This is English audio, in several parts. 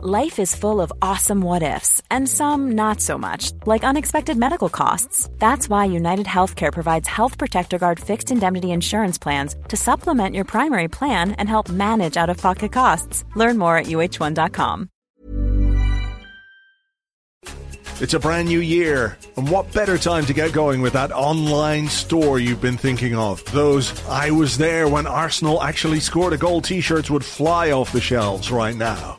Life is full of awesome what ifs, and some not so much, like unexpected medical costs. That's why United Healthcare provides Health Protector Guard fixed indemnity insurance plans to supplement your primary plan and help manage out of pocket costs. Learn more at uh1.com. It's a brand new year, and what better time to get going with that online store you've been thinking of? Those I was there when Arsenal actually scored a goal t shirts would fly off the shelves right now.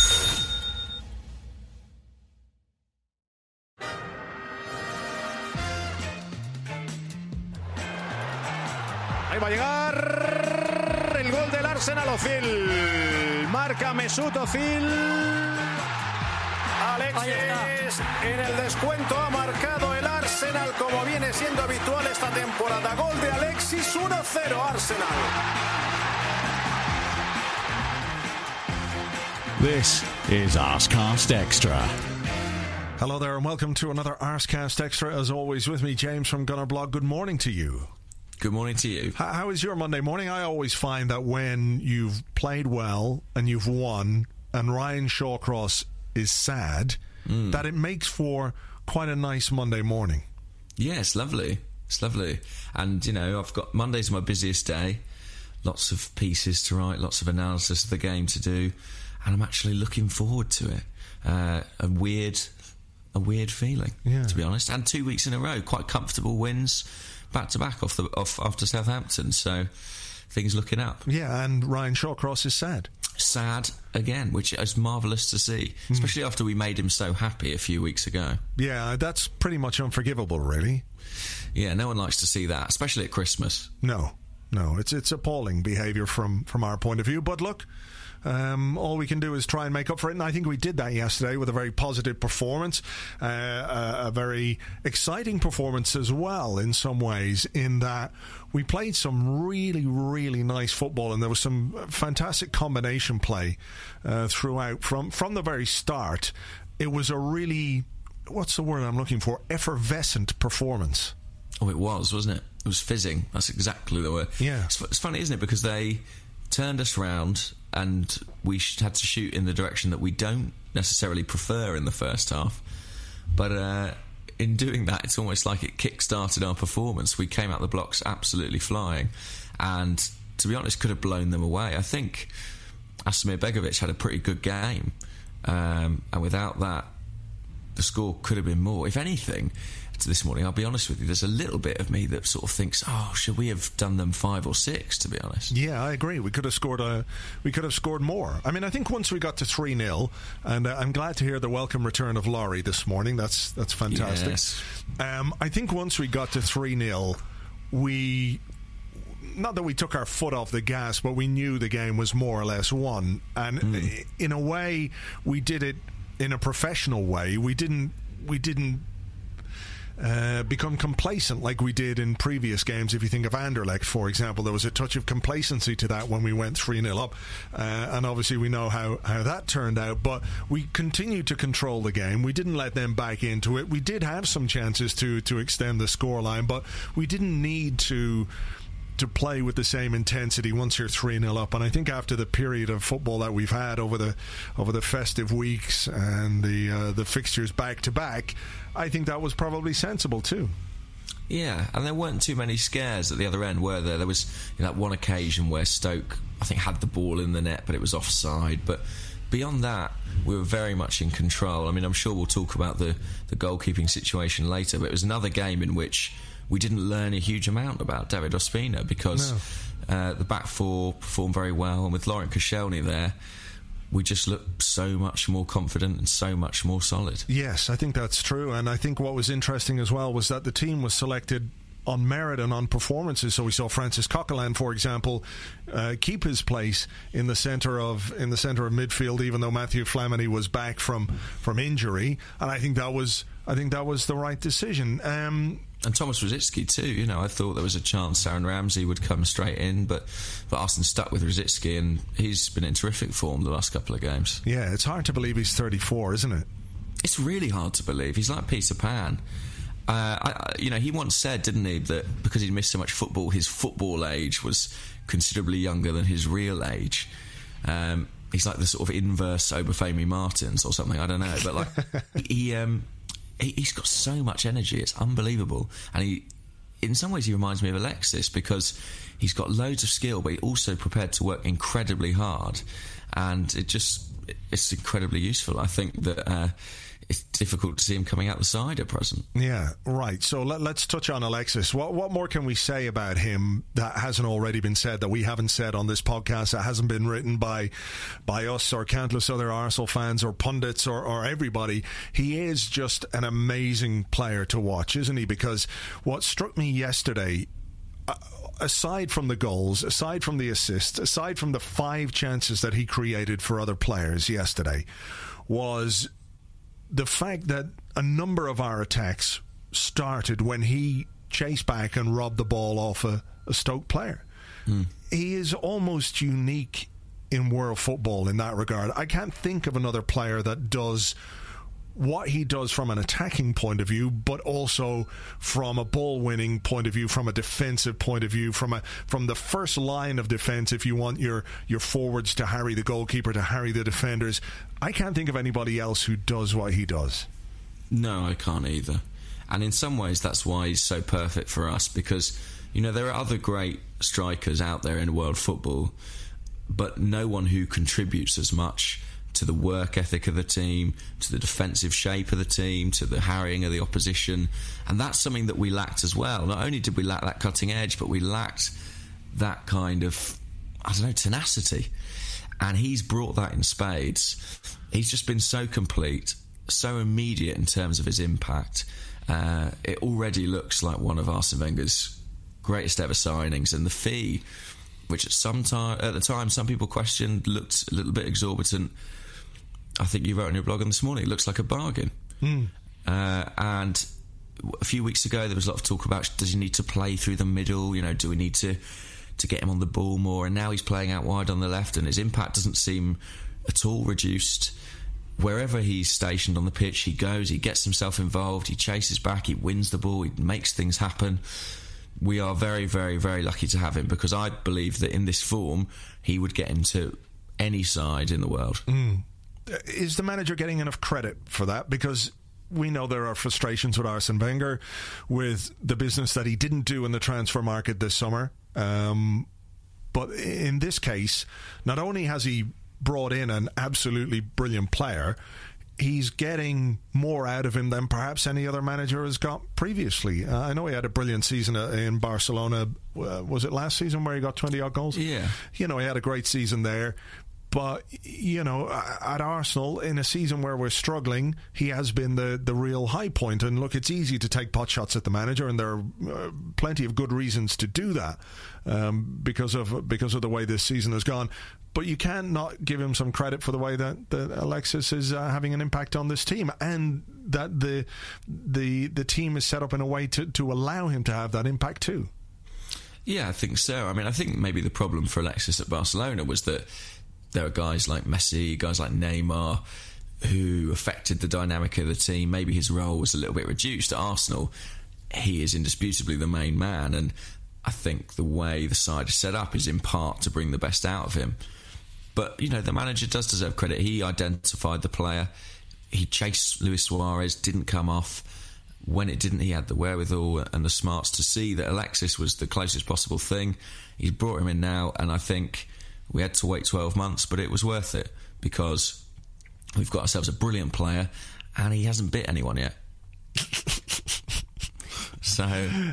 Ozil. Marca Mesut Ozil. Alexis en el descuento ha marcado el Arsenal como viene siendo habitual esta temporada. Gol de Alexis 1-0 Arsenal. This is Arsecast Extra. Hello there and welcome to another Arsecast Extra. As always with me, James from Gunnerblog. Good morning to you. Good morning to you. How, how is your Monday morning? I always find that when you've played well and you've won, and Ryan Shawcross is sad, Mm. that it makes for quite a nice Monday morning. Yeah, it's lovely. It's lovely. And, you know, I've got Monday's my busiest day. Lots of pieces to write, lots of analysis of the game to do. And I'm actually looking forward to it. Uh, a weird, a weird feeling, Yeah. to be honest. And two weeks in a row, quite comfortable wins back to back off the off after Southampton. So things looking up. Yeah, and Ryan Shawcross is sad. Sad again, which is marvellous to see, Hmm. especially after we made him so happy a few weeks ago. Yeah, that's pretty much unforgivable, really. Yeah, no one likes to see that, especially at Christmas. No, no, it's it's appalling behaviour from from our point of view. But look, um, all we can do is try and make up for it, and I think we did that yesterday with a very positive performance, uh, a, a very exciting performance as well in some ways. In that we played some really really nice football, and there was some fantastic combination play uh, throughout from from the very start. It was a really what's the word I'm looking for? Effervescent performance. Oh, it was, wasn't it? It was fizzing. That's exactly the word. Yeah. It's, it's funny, isn't it? Because they turned us round and we had to shoot in the direction that we don't necessarily prefer in the first half. But uh, in doing that, it's almost like it kick-started our performance. We came out the blocks absolutely flying. And to be honest, could have blown them away. I think Asmir Begovic had a pretty good game. Um, and without that, the score could have been more. If anything, this morning, I'll be honest with you, there's a little bit of me that sort of thinks, oh, should we have done them five or six, to be honest? Yeah, I agree. We could have scored a, we could have scored more. I mean, I think once we got to three 0 and uh, I'm glad to hear the welcome return of Laurie this morning. That's that's fantastic. Yes. Um, I think once we got to three 0 we. Not that we took our foot off the gas, but we knew the game was more or less won. And i- in a way, we did it in a professional way. We didn't. We didn't uh, become complacent like we did in previous games. If you think of Anderlecht, for example, there was a touch of complacency to that when we went 3 0 up. Uh, and obviously, we know how, how that turned out. But we continued to control the game. We didn't let them back into it. We did have some chances to, to extend the scoreline, but we didn't need to to play with the same intensity once you're 3 0 up. And I think after the period of football that we've had over the over the festive weeks and the uh, the fixtures back to back, I think that was probably sensible too. Yeah, and there weren't too many scares at the other end, were there? There was you know, that one occasion where Stoke, I think, had the ball in the net, but it was offside. But beyond that, we were very much in control. I mean, I'm sure we'll talk about the, the goalkeeping situation later, but it was another game in which we didn't learn a huge amount about David Ospina because No. Uh, the back four performed very well, and with Laurent Koscielny there, we just look so much more confident and so much more solid. Yes, I think that's true. And I think what was interesting as well was that the team was selected on merit and on performances. So we saw Francis Coquelin, for example, uh, keep his place in the centre of in the centre of midfield, even though Matthew Flamini was back from from injury. And I think that was I think that was the right decision. Um, and Thomas Rosicky too. You know, I thought there was a chance Aaron Ramsey would come straight in, but but Arsene stuck with Rosicky, and he's been in terrific form the last couple of games. Yeah, it's hard to believe he's 34, isn't it? It's really hard to believe. He's like Peter Pan. Uh, I, you know, he once said, didn't he, that because he'd missed so much football, his football age was considerably younger than his real age. Um, he's like the sort of inverse Obafemi Martins or something. I don't know, but like he. Um, he, has got so much energy. It's unbelievable. And he, in some ways, he reminds me of Alexis because he's got loads of skill, but he's also prepared to work incredibly hard. And it just, it's incredibly useful. I think that uh, it's difficult to see him coming out the side at present. Yeah, right. So let, us touch on Alexis. What what more can we say about him that hasn't already been said that we haven't said on this podcast that hasn't been written by by us or countless other Arsenal fans or pundits or, or everybody? He is just an amazing player to watch, isn't he? Because what struck me yesterday uh, aside from the goals, aside from the assists, aside from the five chances that he created for other players yesterday, was the fact that a number of our attacks started when he chased back and robbed the ball off a, a Stoke player. Mm. He is almost unique in world football in that regard. I can't think of another player that does what he does from an attacking point of view, but also from a ball winning point of view, from a defensive point of view, from a from the first line of defense. If you want your your forwards to harry the goalkeeper, to harry the defenders, I can't think of anybody else who does what he does. No, I can't either. And in some ways, that's why he's so perfect for us because you know there are other great strikers out there in world football, but no one who contributes as much to the work ethic of the team, to the defensive shape of the team, to the harrying of the opposition. And that's something that we lacked as well. Not only did we lack that cutting edge, but we lacked that kind of, I don't know, tenacity. And he's brought that in spades. He's just been so complete, so immediate in terms of his impact. Uh, it already looks like one of Arsene Wenger's greatest ever signings. And the fee which at some time at the time some people questioned looked a little bit exorbitant I think you wrote on your blog on this morning. It looks like a bargain. Mm. Uh, and a few weeks ago, there was a lot of talk about does he need to play through the middle? You know, do we need to to get him on the ball more? And now he's playing out wide on the left, and his impact doesn't seem at all reduced. Wherever he's stationed on the pitch, he goes, he gets himself involved, he chases back, he wins the ball, he makes things happen. We are very, very, very lucky to have him because I believe that in this form, he would get into any side in the world. Mm is the manager getting enough credit for that? Because we know there are frustrations with Arsene Wenger with the business that he didn't do in the transfer market this summer. Um, but in this case, not only has he brought in an absolutely brilliant player, he's getting more out of him than perhaps any other manager has got previously. Uh, I know he had a brilliant season uh, in Barcelona. Uh, was it last season where he got 20 odd goals? Yeah. You know, he had a great season there. But you know, at Arsenal, in a season where we're struggling, he has been the the real high point. And look, it's easy to take pot shots at the manager, and there are uh, plenty of good reasons to do that um, because of because of the way this season has gone. But you can't not give him some credit for the way that, that Alexis is uh, having an impact on this team, and that the the the team is set up in a way to to allow him to have that impact too. Yeah, I think so. I mean, I think maybe the problem for Alexis at Barcelona was that there are guys like Messi, guys like Neymar, who affected the dynamic of the team. Maybe his role was a little bit reduced at Arsenal. He is indisputably the main man, and I think the way the side is set up is in part to bring the best out of him. But you know, the manager does deserve credit. He identified the player. He chased Luis Suarez, didn't come off. When it didn't, he had the wherewithal and the smarts to see that Alexis was the closest possible thing. He's brought him in now, and I think we had to wait 12 months, but it was worth it because we've got ourselves a brilliant player and he hasn't bit anyone yet. so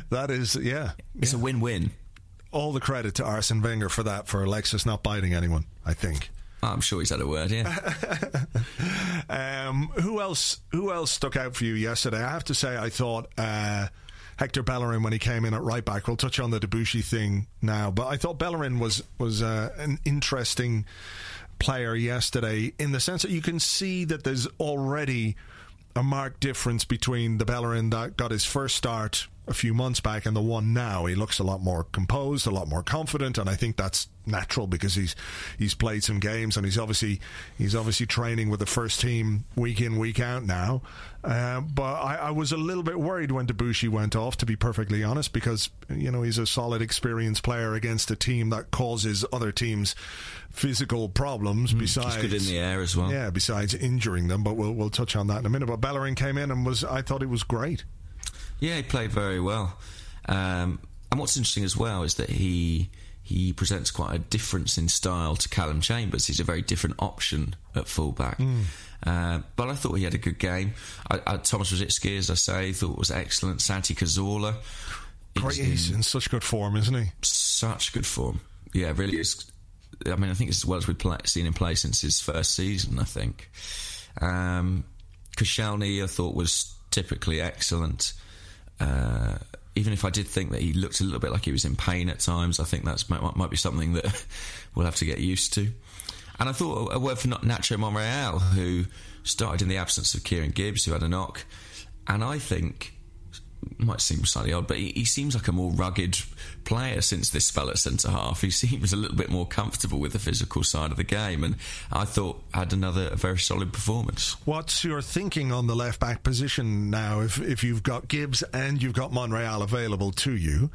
that is, yeah, it's yeah. a win-win. all the credit to Arsene Wenger for that, for Alexis not biting anyone. I think. I'm sure he's had a word, yeah. um, who else? Who else stuck out for you yesterday? I have to say, I thought uh, Hector Bellerin when he came in at right back. We'll touch on the Debuchy thing now, but I thought Bellerin was was uh, an interesting player yesterday in the sense that you can see that there's already a marked difference between the Bellerin that got his first start a few months back and the one now. He looks a lot more composed, a lot more confident, and I think that's natural because he's he's played some games and he's obviously he's obviously training with the first team week in week out now. Uh, but I, I, was a little bit worried when Debuchy went off, to be perfectly honest, because you know he's a solid, experienced player against a team that causes other teams physical problems. Mm, besides, good in the air as well. Yeah, besides injuring them, but we'll we'll touch on that in a minute. But Bellerin came in and was I thought it was great. Yeah, he played very well. Um, and what's interesting as well is that he he presents quite a difference in style to Calum Chambers. He's a very different option at fullback. Mm. Uh, but I thought he had a good game. I, I, Thomas Rosicky, as I say, thought was excellent. Santi Cazorla. Great, he's in, in such good form, isn't he? Such good form. Yeah, really is. I mean, I think it's as well as we've play, seen him play since his first season, I think. Um, Koscielny, I thought, was typically excellent. Uh, even if I did think that he looked a little bit like he was in pain at times, I think that might, might, be something that we'll have to get used to. And I thought a word for Nacho Monreal, who started in the absence of Kieran Gibbs, who had a knock. And I think might seem slightly odd, but he, he, seems like a more rugged player since this spell at centre half. He seems a little bit more comfortable with the physical side of the game, and I thought had another very solid performance. What's your thinking on the left back position now? If if you've got Gibbs and you've got Monreal available to you,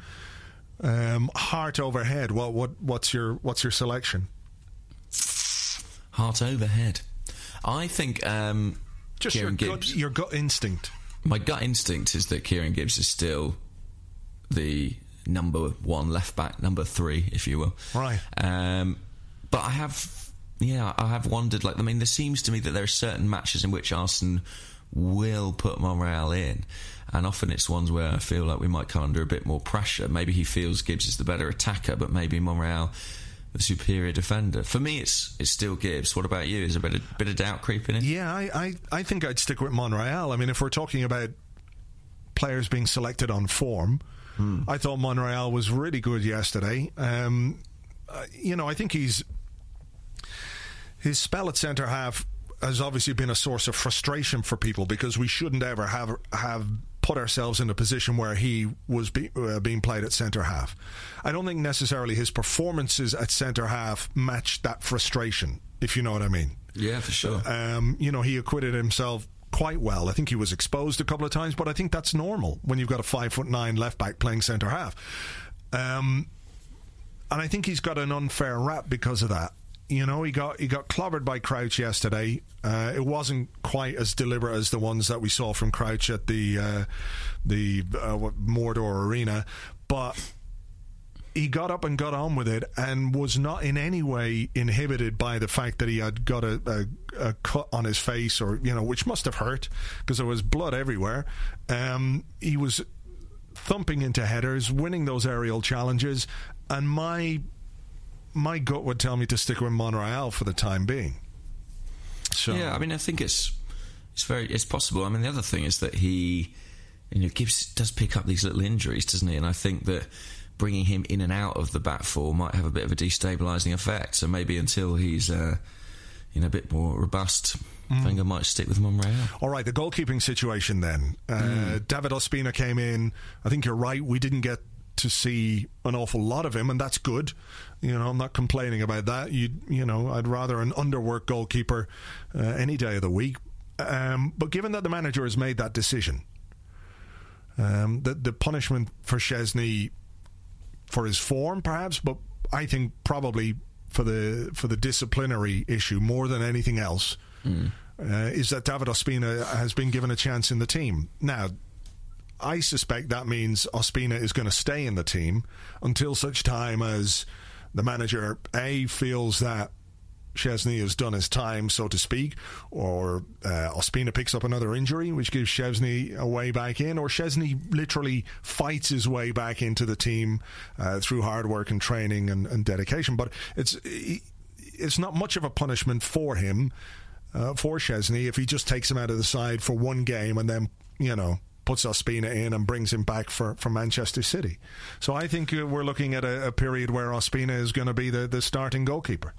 um, heart overhead. What what what's your what's your selection? Heart overhead. I think um, just Kieran your Gibbs. gut, your gut instinct my gut instinct is that Kieran Gibbs is still the number one left back, number three, if you will. Right. Um, but I have, yeah, I have wondered. Like, I mean, there seems to me that there are certain matches in which Arsenal will put Monreal in, and often it's ones where I feel like we might come under a bit more pressure. Maybe he feels Gibbs is the better attacker, but maybe Monreal the superior defender. For me, it's it's still Gibbs. What about you? Is a bit of, bit of doubt creeping in? Yeah, I, I, I think I'd stick with Monreal. I mean, if we're talking about players being selected on form, hmm. I thought Monreal was really good yesterday. Um, uh, you know, I think he's his spell at centre half has obviously been a source of frustration for people because we shouldn't ever have have put ourselves in a position where he was be, uh, being played at centre half. I don't think necessarily his performances at centre half matched that frustration, if you know what I mean. Yeah, for sure. Um, you know, he acquitted himself quite well. I think he was exposed a couple of times, but I think that's normal when you've got a five foot nine left back playing centre half. Um, and I think he's got an unfair rap because of that. You know, he got he got clobbered by Crouch yesterday. Uh, it wasn't quite as deliberate as the ones that we saw from Crouch at the uh, the uh, Mordor Arena, but he got up and got on with it and was not in any way inhibited by the fact that he had got a, a, a cut on his face or you know which must have hurt because there was blood everywhere um, he was thumping into headers winning those aerial challenges and my my gut would tell me to stick with Monreal for the time being. So yeah, I mean, I think it's it's very it's possible. I mean, the other thing is that he, you know, Gibbs does pick up these little injuries, doesn't he? And I think that bringing him in and out of the back four might have a bit of a destabilising effect. So maybe until he's uh, you know a bit more robust. Mm. Wenger might stick with Monreal. All right, the goalkeeping situation then. Uh, mm. David Ospina came in. I think you're right. We didn't get to see an awful lot of him, and that's good. You know, I'm not complaining about that. You you know, I'd rather an underwork goalkeeper uh, any day of the week. Um, but given that the manager has made that decision, um, the the punishment for Szczesny for his form, perhaps, but I think probably for the for the disciplinary issue more than anything else. Mm. Uh, is that David Ospina has been given a chance in the team. Now, I suspect that means Ospina is going to stay in the team until such time as the manager A feels that Szczesny has done his time, so to speak, or uh, Ospina picks up another injury, which gives Szczesny a way back in, or Szczesny literally fights his way back into the team uh, through hard work and training and, and dedication. But it's it's not much of a punishment for him, uh, for Szczesny, if he just takes him out of the side for one game and then, you know, puts Ospina in and brings him back for, for Manchester City. So I think uh, we're looking at a, a period where Ospina is going to be the, the starting goalkeeper.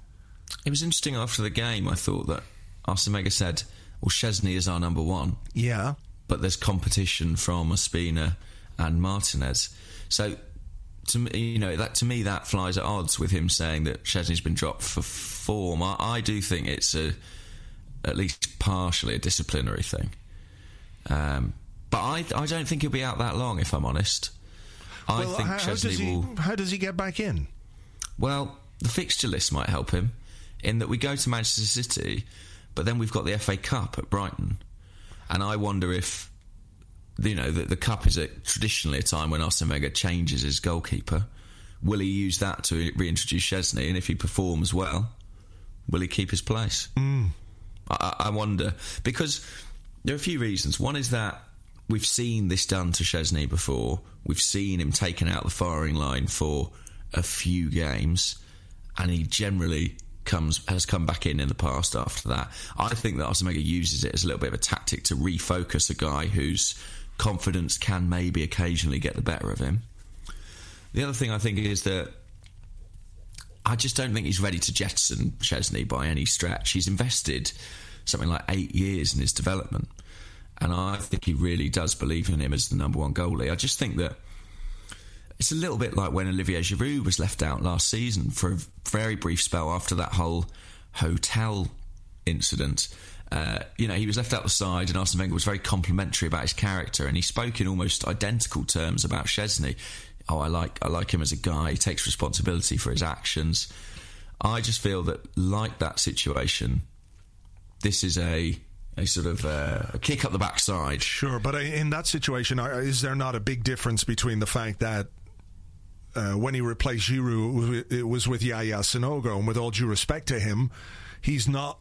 It was interesting after the game, I thought that Arsene Wenger said, well, Szczesny is our number one. Yeah. But there's competition from Ospina and Martinez. So, to me, you know, that to me that flies at odds with him saying that Szczesny's been dropped for form. I, I, do think it's a at least partially a disciplinary thing. Um, but I, I don't think he'll be out that long, if I'm honest. I well, think how, how does he, will. How does he get back in? Well, the fixture list might help him in that we go to Manchester City, but then we've got the FA Cup at Brighton, and I wonder if you know the, the cup is a, traditionally a time when Arsene Wenger changes his goalkeeper. Will he use that to reintroduce Szczesny? And if he performs well, will he keep his place? Mm. I, I wonder because there are a few reasons. One is that we've seen this done to Szczesny before. We've seen him taken out the firing line for a few games, and he generally comes has come back in in the past after that. I think that Arsene uses it as a little bit of a tactic to refocus a guy whose confidence can maybe occasionally get the better of him. The other thing I think is that I just don't think he's ready to jettison Szczesny by any stretch. He's invested something like eight years in his development, and I think he really does believe in him as the number one goalie. I just think that it's a little bit like when Olivier Giroud was left out last season for a very brief spell after that whole hotel incident. Uh, you know, he was left out the side, and Arsene Wenger was very complimentary about his character, and he spoke in almost identical terms about Szczesny. Oh, I like, I like him as a guy. He takes responsibility for his actions. I just feel that, like that situation, this is a a sort of uh, a kick up the backside. Sure, but in that situation, is there not a big difference between the fact that uh, when he replaced Giroud, it was with Yaya Sanogo, and with all due respect to him, he's not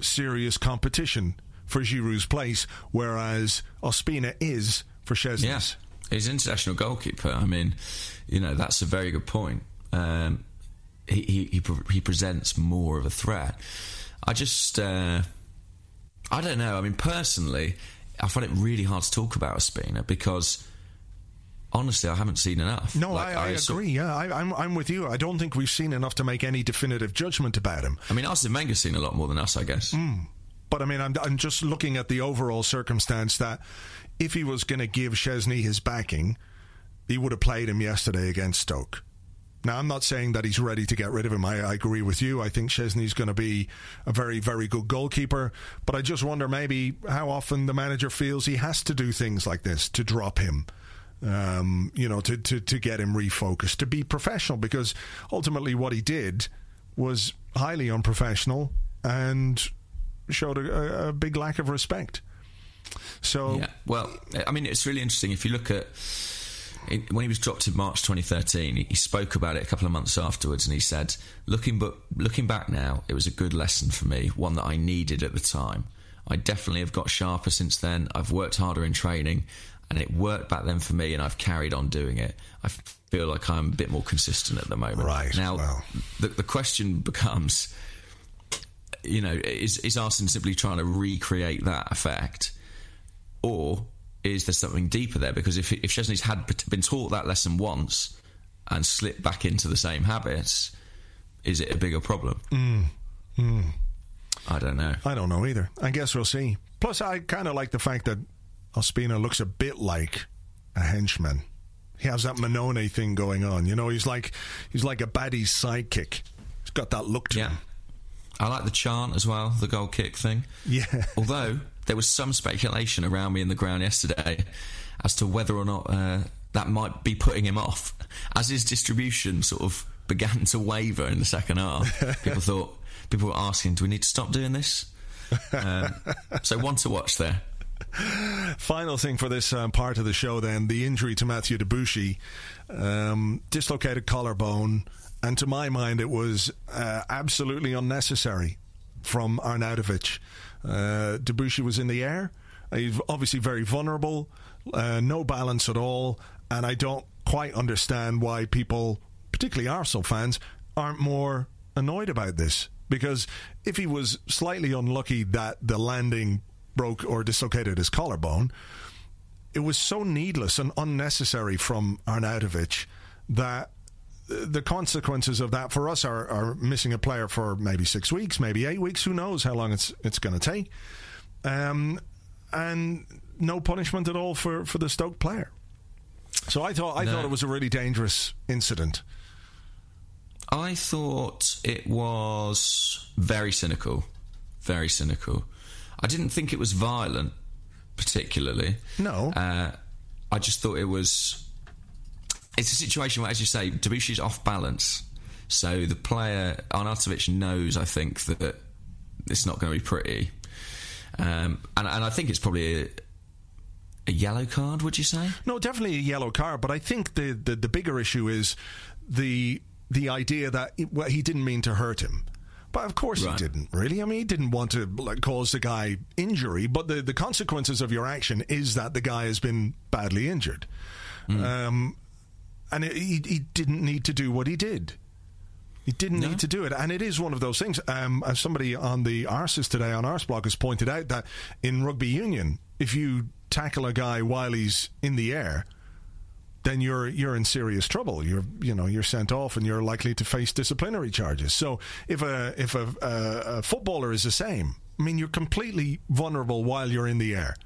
serious competition for Giroud's place, whereas Ospina is for Szczesny's. Yeah. He's international goalkeeper. I mean, you know, that's a very good point. Um, he, he, he, he, presents more of a threat. I just, uh, I don't know. I mean, personally, I find it really hard to talk about Ospina because honestly, I haven't seen enough. No, like, I, I, I, agree. yeah, I, am I'm, I'm with you. I don't think we've seen enough to make any definitive judgment about him. I mean, Arsene Wenger's seen a lot more than us, I guess. Mm. But I mean, I'm, I'm just looking at the overall circumstance that if he was going to give Szczesny his backing, he would have played him yesterday against Stoke. Now, I'm not saying that he's ready to get rid of him. I, I agree with you. I think Szczesny's going to be a very, very good goalkeeper. But I just wonder maybe how often the manager feels he has to do things like this to drop him um, you know, to, to, to get him refocused, to be professional, because ultimately what he did was highly unprofessional and showed a, a big lack of respect. So, yeah, well, I mean, it's really interesting if you look at when he was dropped in March 2013, he spoke about it a couple of months afterwards, and he said, "Looking but looking back now, it was a good lesson for me, one that I needed at the time. I definitely have got sharper since then. I've worked harder in training, and it worked back then for me, and I've carried on doing it. I feel like I'm a bit more consistent at the moment. Right now, well. the, the question becomes, you know, is is Arsene simply trying to recreate that effect, or is there something deeper there? Because if if Szczesny's had been taught that lesson once and slipped back into the same habits, is it a bigger problem? Mm. Mm. I don't know. I don't know either. I guess we'll see. Plus, I kind of like the fact that Ospina looks a bit like a henchman. He has that Mannone thing going on. You know, he's like he's like a baddie's sidekick. He's got that look to yeah. him. I like the chant as well, the goal kick thing. Yeah. Although there was some speculation around me in the ground yesterday as to whether or not uh, that might be putting him off. As his distribution sort of began to waver in the second half, people thought people were asking, "Do we need to stop doing this?" Um, so one to watch there. Final thing for this um, part of the show, then the injury to Matthew Debuchy, um, dislocated collarbone, and to my mind, it was uh, absolutely unnecessary from Arnautovic. Uh, Debuchy was in the air. He's obviously very vulnerable, uh, no balance at all, and I don't quite understand why people, particularly Arsenal fans, aren't more annoyed about this. Because if he was slightly unlucky that the landing broke or dislocated his collarbone, it was so needless and unnecessary from Arnautovic that the consequences of that for us are, are missing a player for maybe six weeks, maybe eight weeks. Who knows how long it's it's going to take? Um, and no punishment at all for, for the Stoke player. So I thought I no. thought it was a really dangerous incident. I thought it was very cynical, very cynical. I didn't think it was violent, particularly. No, uh, I just thought it was it's a situation where, as you say, Debuchy's off balance. So the player Arnautovic knows, I think, that it's not going to be pretty, um, and, and, I think it's probably a, a, yellow card. Would you say? No, definitely a yellow card. But I think the the, the bigger issue is the the idea that well, he didn't mean to hurt him. But of course right. he didn't, really. I mean, he didn't want to like, cause the guy injury, but the, the consequences of your action is that the guy has been badly injured. Mm. Um, and it, he, he didn't need to do what he did. He didn't no. need to do it. And it is one of those things. Um, as somebody on the Arses today, on Arseblog, has pointed out that in rugby union, if you tackle a guy while he's in the air, then you're you're in serious trouble. You're you know you're sent off and you're likely to face disciplinary charges. So if a if a, a, a footballer is the same, I mean you're completely vulnerable while you're in the air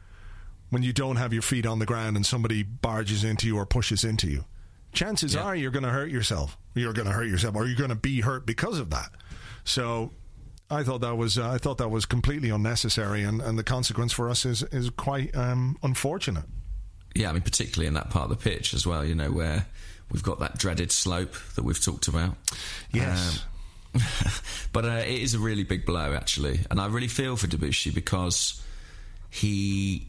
when you don't have your feet on the ground and somebody barges into you or pushes into you chances yeah. are you're going to hurt yourself. You're going to hurt yourself, or you're going to be hurt because of that. So, I thought that was uh, I thought that was completely unnecessary, and, and the consequence for us is is quite um, unfortunate. Yeah, I mean, particularly in that part of the pitch as well. You know where we've got that dreaded slope that we've talked about. Yes. Um, but uh, it is a really big blow, actually, and I really feel for Debuchy because he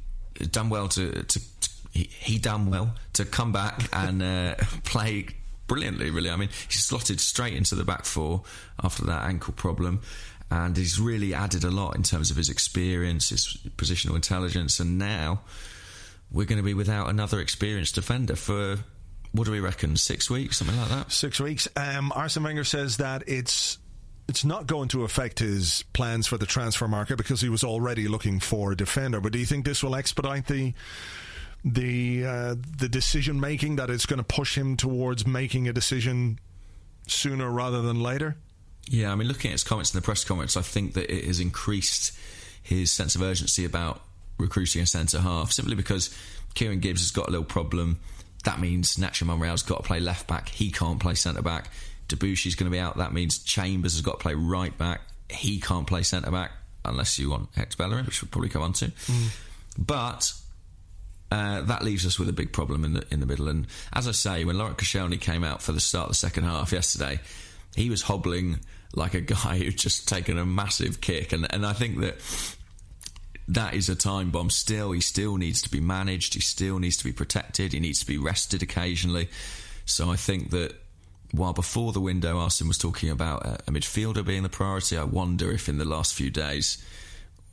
done well to, to, to he, he done well to come back and uh, play brilliantly. Really, I mean, he slotted straight into the back four after that ankle problem, and he's really added a lot in terms of his experience, his positional intelligence, and now we're going to be without another experienced defender for what do we reckon? Six weeks, something like that. Six weeks. Um, Arsene Wenger says that it's it's not going to affect his plans for the transfer market because he was already looking for a defender. But do you think this will expedite the the uh, the decision making that it's going to push him towards making a decision sooner rather than later? Yeah, I mean, looking at his comments in the press comments, I think that it has increased his sense of urgency about recruiting a centre half simply because Kieran Gibbs has got a little problem. That means Nacho Monreal's got to play left back. He can't play centre back. Debuchy's going to be out. That means Chambers has got to play right back. He can't play centre back unless you want Hector Bellerin, which we'll probably come on to. Mm. But uh, that leaves us with a big problem in the in the middle. And as I say, when Laurent Koscielny came out for the start of the second half yesterday, he was hobbling like a guy who'd just taken a massive kick. And and I think that that is a time bomb. Still, he still needs to be managed. He still needs to be protected. He needs to be rested occasionally. So I think that while before the window, Arsene was talking about a midfielder being the priority, I wonder if in the last few days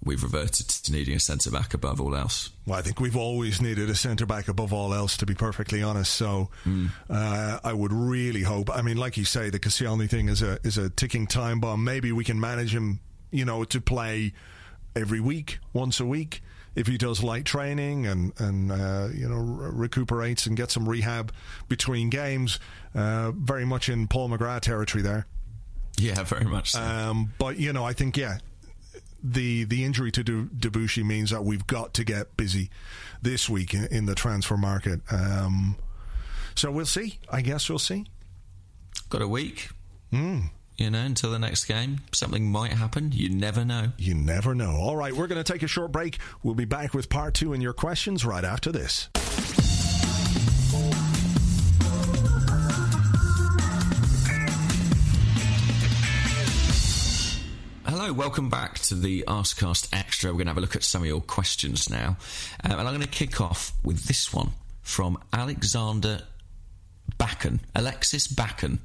we've reverted to needing a centre back above all else. Well, I think we've always needed a centre back above all else, to be perfectly honest. So mm. uh, I would really hope. I mean, like you say, the Koscielny thing is a is a ticking time bomb. Maybe we can manage him, you know, to play every week, once a week. If he does light training and and uh, you know recuperates and gets some rehab between games, uh, very much in Paul McGrath territory there. Yeah, very much. So. Um, but you know, I think yeah, the the injury to Debuchy means that we've got to get busy this week in, in the transfer market. Um, so we'll see. I guess we'll see. Got a week. Mm. You know, until the next game, something might happen. You never know. You never know. All right, we're going to take a short break. We'll be back with part two and your questions right after this. Welcome back to the Arsecast Extra. We're going to have a look at some of your questions now. Um, and I'm going to kick off with this one from Alexander Backen. Alexis Backen.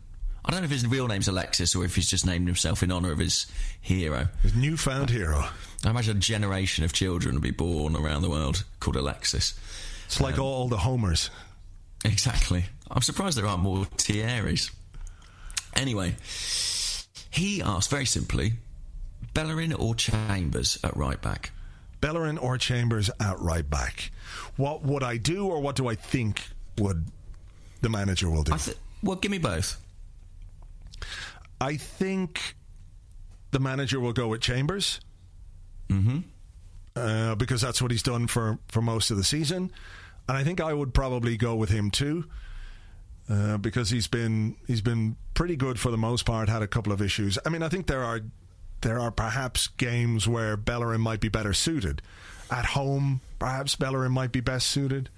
I don't know if his real name's Alexis or if he's just named himself in honour of his hero. His newfound hero. I imagine a generation of children will be born around the world called Alexis. It's like um, all the Homers. Exactly. I'm surprised there aren't more Thierrys. Anyway, he asked very simply Bellerin or Chambers at right back? Bellerin or Chambers at right back. What would I do or what do I think would the manager will do? Th- well, give me both. I think the manager will go with Chambers. Mm-hmm. Uh, because that's what he's done for, for most of the season. And I think I would probably go with him too. Uh, because he's been he's been pretty good for the most part. Had a couple of issues. I mean, I think there are there are perhaps games where Bellerin might be better suited. At home, perhaps Bellerin might be best suited.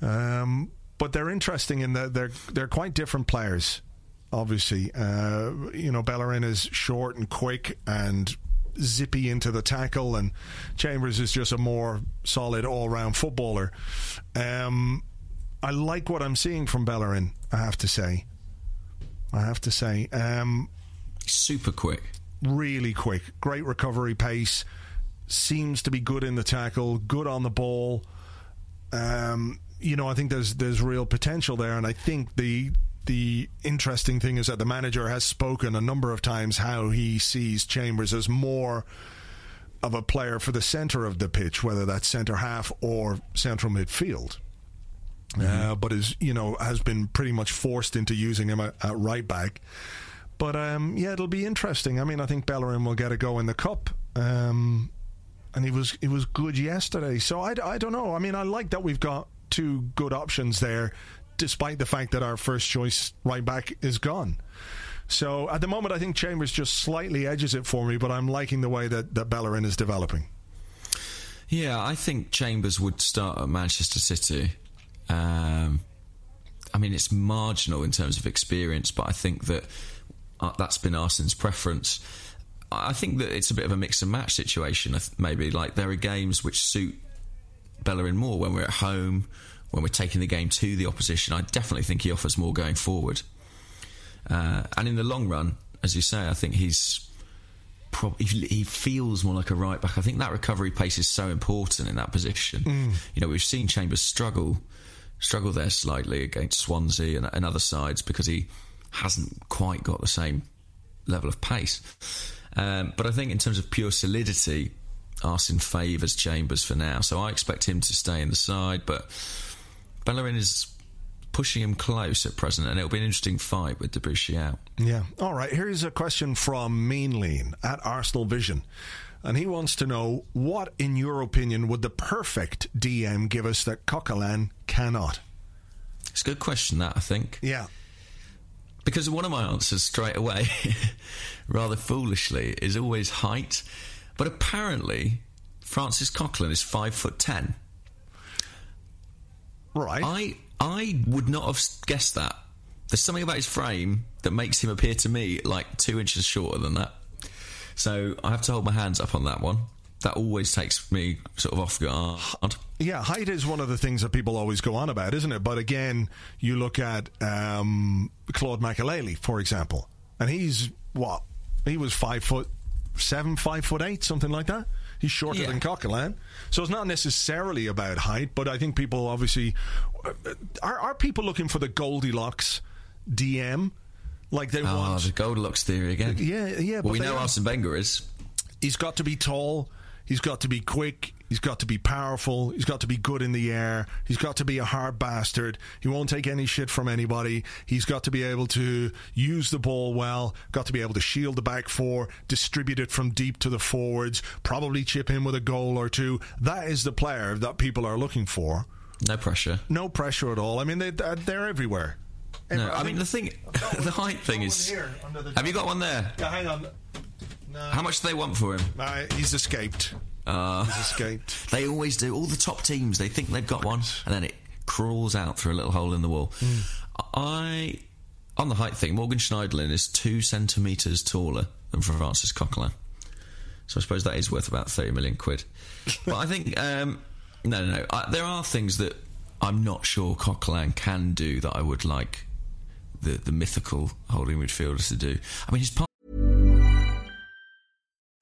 Um, but they're interesting in that they're they're quite different players. Obviously, uh, you know Bellerin is short and quick and zippy into the tackle, and Chambers is just a more solid all round footballer. Um, I like what I'm seeing from Bellerin. I have to say. I have to say. Um, Super quick really quick. Great recovery pace. Seems to be good in the tackle, good on the ball. Um, you know, I think there's there's real potential there, and I think the the interesting thing is that the manager has spoken a number of times how he sees Chambers as more of a player for the centre of the pitch, whether that's centre half or central midfield. Mm-hmm. Uh, but is you know has been pretty much forced into using him at, at right back. But um, yeah, it'll be interesting. I mean, I think Bellerin will get a go in the cup. Um, and he was he was good yesterday. So I, I don't know. I mean, I like that we've got two good options there, despite the fact that our first choice right back is gone. So at the moment, I think Chambers just slightly edges it for me, but I'm liking the way that, that Bellerin is developing. Yeah, I think Chambers would start at Manchester City. Um, I mean, it's marginal in terms of experience, but I think that uh, that's been Arsene's preference. I think that it's a bit of a mix and match situation. Maybe like there are games which suit Bellerin more when we're at home, when we're taking the game to the opposition. I definitely think he offers more going forward. Uh, and in the long run, as you say, I think he's he feels more like a right back. I think that recovery pace is so important in that position. Mm. You know, we've seen Chambers struggle struggle there slightly against Swansea and, and other sides because he hasn't quite got the same level of pace. Um, but I think in terms of pure solidity, Arsene favours Chambers for now. So I expect him to stay in the side, but Bellerin is pushing him close at present, and it'll be an interesting fight with Debuchy out. Yeah. All right. Here's a question from Lean at Arsenal Vision. And he wants to know what, in your opinion, would the perfect DM give us that Coquelin cannot? It's a good question, that, I think. Yeah. Because one of my answers straight away, rather foolishly, is always height. But apparently, Francis Coquelin is five foot ten. Right. I I would not have guessed that. There's something about his frame that makes him appear to me like two inches shorter than that. So I have to hold my hands up on that one that always takes me sort of off guard. Yeah, height is one of the things that people always go on about, isn't it? But again, you look at um, Claude Makélélé, for example, and he's what? He was five foot seven, five foot eight, something like that. He's shorter yeah. than Coquelin, so it's not necessarily about height. But I think people obviously uh, are, are people looking for the Goldilocks DM. Like they oh, want the Goldilocks theory again. Yeah, yeah. Well, we know Arsene Wenger is. He's got to be tall. He's got to be quick. He's got to be powerful. He's got to be good in the air. He's got to be a hard bastard. He won't take any shit from anybody. He's got to be able to use the ball well. Got to be able to shield the back four, distribute it from deep to the forwards, probably chip in with a goal or two. That is the player that people are looking for. No pressure. No pressure at all. I mean, they, they're everywhere. No, I, I mean the thing, the height thing is. Have you got one there? Yeah, hang on. No. How much do they want for him? Uh, he's escaped. Uh, he's escaped. They always do. All the top teams, they think they've got one, and then it crawls out through a little hole in the wall. Mm. I, on the height thing, Morgan Schneiderlin is two centimetres taller than Francis Coquelin. So I suppose that is worth about 30 million quid. but I think, um, no, no, no. I, there are things that I'm not sure Coquelin can do that I would like the, the mythical holding midfielders to do. I mean, his part.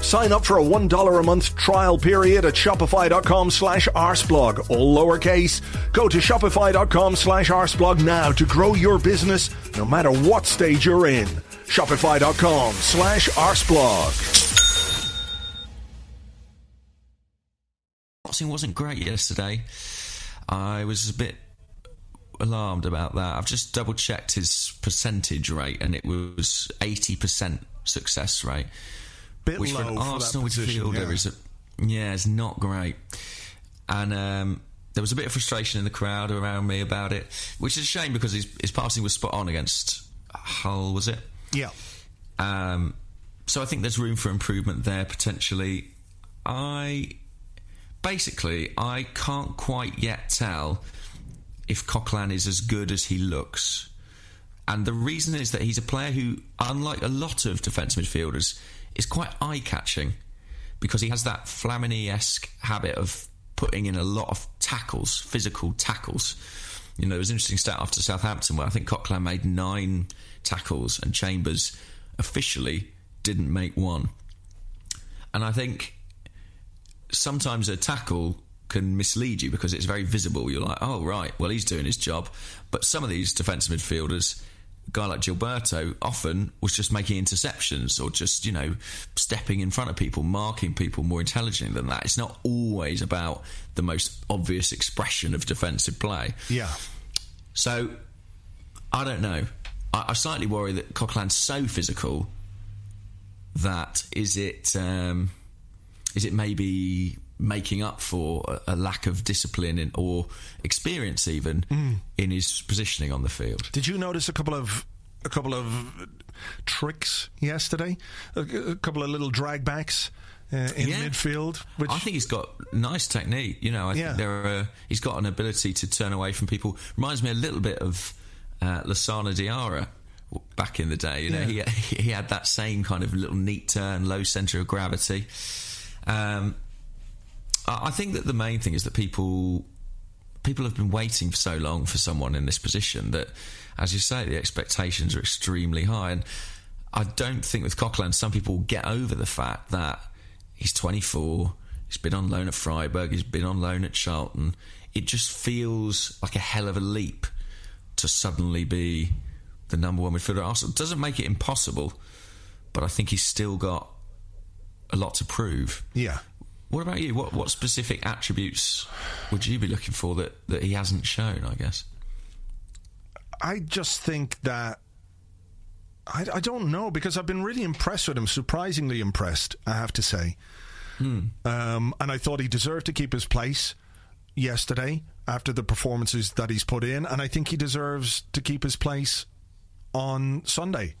Sign up for a $1 a month trial period at shopify.com slash arseblog, all lowercase. Go to shopify.com slash arseblog now to grow your business no matter what stage you're in. Shopify.com slash arseblog. boxing wasn't great yesterday. I was a bit alarmed about that. I've just double checked his percentage rate, and it was eighty percent success rate, Bit which low an for that Arsenal midfielder yeah. is a, yeah, it's not great. And um, there was a bit of frustration in the crowd around me about it, which is a shame because his, his passing was spot on against Hull, was it? Yeah. Um, so I think there's room for improvement there potentially. I basically I can't quite yet tell if Coquelin is as good as he looks. And the reason is that he's a player who, unlike a lot of defence midfielders, is quite eye catching because he has that Flamini esque habit of putting in a lot of tackles, physical tackles. You know, there was an interesting stat after Southampton where I think Coquelin made nine tackles and Chambers officially didn't make one. And I think sometimes a tackle can mislead you because it's very visible. You're like, oh, right, well, he's doing his job. But some of these defensive midfielders, a guy like Gilberto, often was just making interceptions or just, you know, stepping in front of people, marking people more intelligently than that. It's not always about the most obvious expression of defensive play. Yeah. So, I don't know. I, I slightly worry that Coquelin's so physical that is it um, is it maybe making up for a, lack of discipline in, or experience even in his positioning on the field? Did you notice a couple of a couple of tricks yesterday? A, a couple of little drag backs uh, in Yeah. midfield. Which I think he's got nice technique. You know, I Yeah. think there are. He's got an ability to turn away from people. Reminds me a little bit of uh, Lassana Diarra back in the day. You know, he he had that same kind of little neat turn, low centre of gravity. Um, I think that the main thing is that people people have been waiting for so long for someone in this position that, as you say, the expectations are extremely high. And I don't think with Coquelin, some people get over the fact that he's 24, he's been on loan at Freiburg, he's been on loan at Charlton. It just feels like a hell of a leap to suddenly be the number one midfielder. It doesn't make it impossible, but I think he's still got a lot to prove. yeah. What about you? What what specific attributes would you be looking for that, that he hasn't shown? I guess. I just think that I, I don't know because I've been really impressed with him, surprisingly impressed, I have to say. Um, and I thought he deserved to keep his place. yesterday after the performances that he's put in, and I think he deserves to keep his place on Sunday.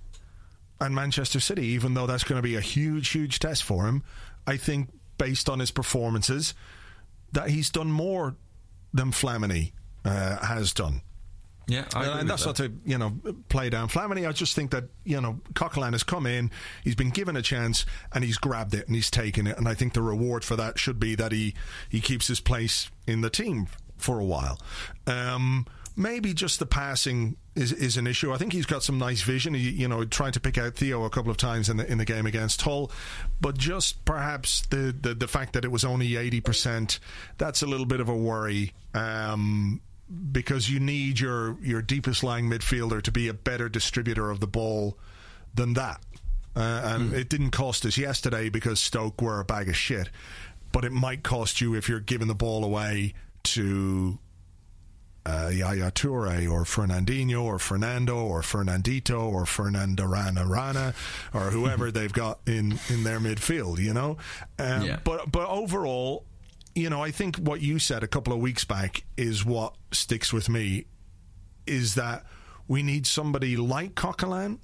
And Manchester City, even though that's going to be a huge, huge test for him, I think based on his performances, that he's done more than Flamini uh, has done. Yeah, I agree and that's that. not to you know play down Flamini. I just think that you know Coquelin has come in, he's been given a chance, and he's grabbed it and he's taken it. And I think the reward for that should be that he he keeps his place in the team for a while. Um, maybe just the passing is is an issue. I think he's got some nice vision. He, you know, trying to pick out Theo a couple of times in the in the game against Hull, but just perhaps the the, the fact that it was only eighty percent, that's a little bit of a worry. Um, because you need your your deepest lying midfielder to be a better distributor of the ball than that. Uh, and it didn't cost us yesterday because Stoke were a bag of shit, but it might cost you if you're giving the ball away to uh, Yaya Toure or Fernandinho or Fernando or Fernandito or Fernando Rana Rana or whoever they've got in, in their midfield, you know? Um, Yeah. But but overall, you know, I think what you said a couple of weeks back is what sticks with me is that we need somebody like Coquelin,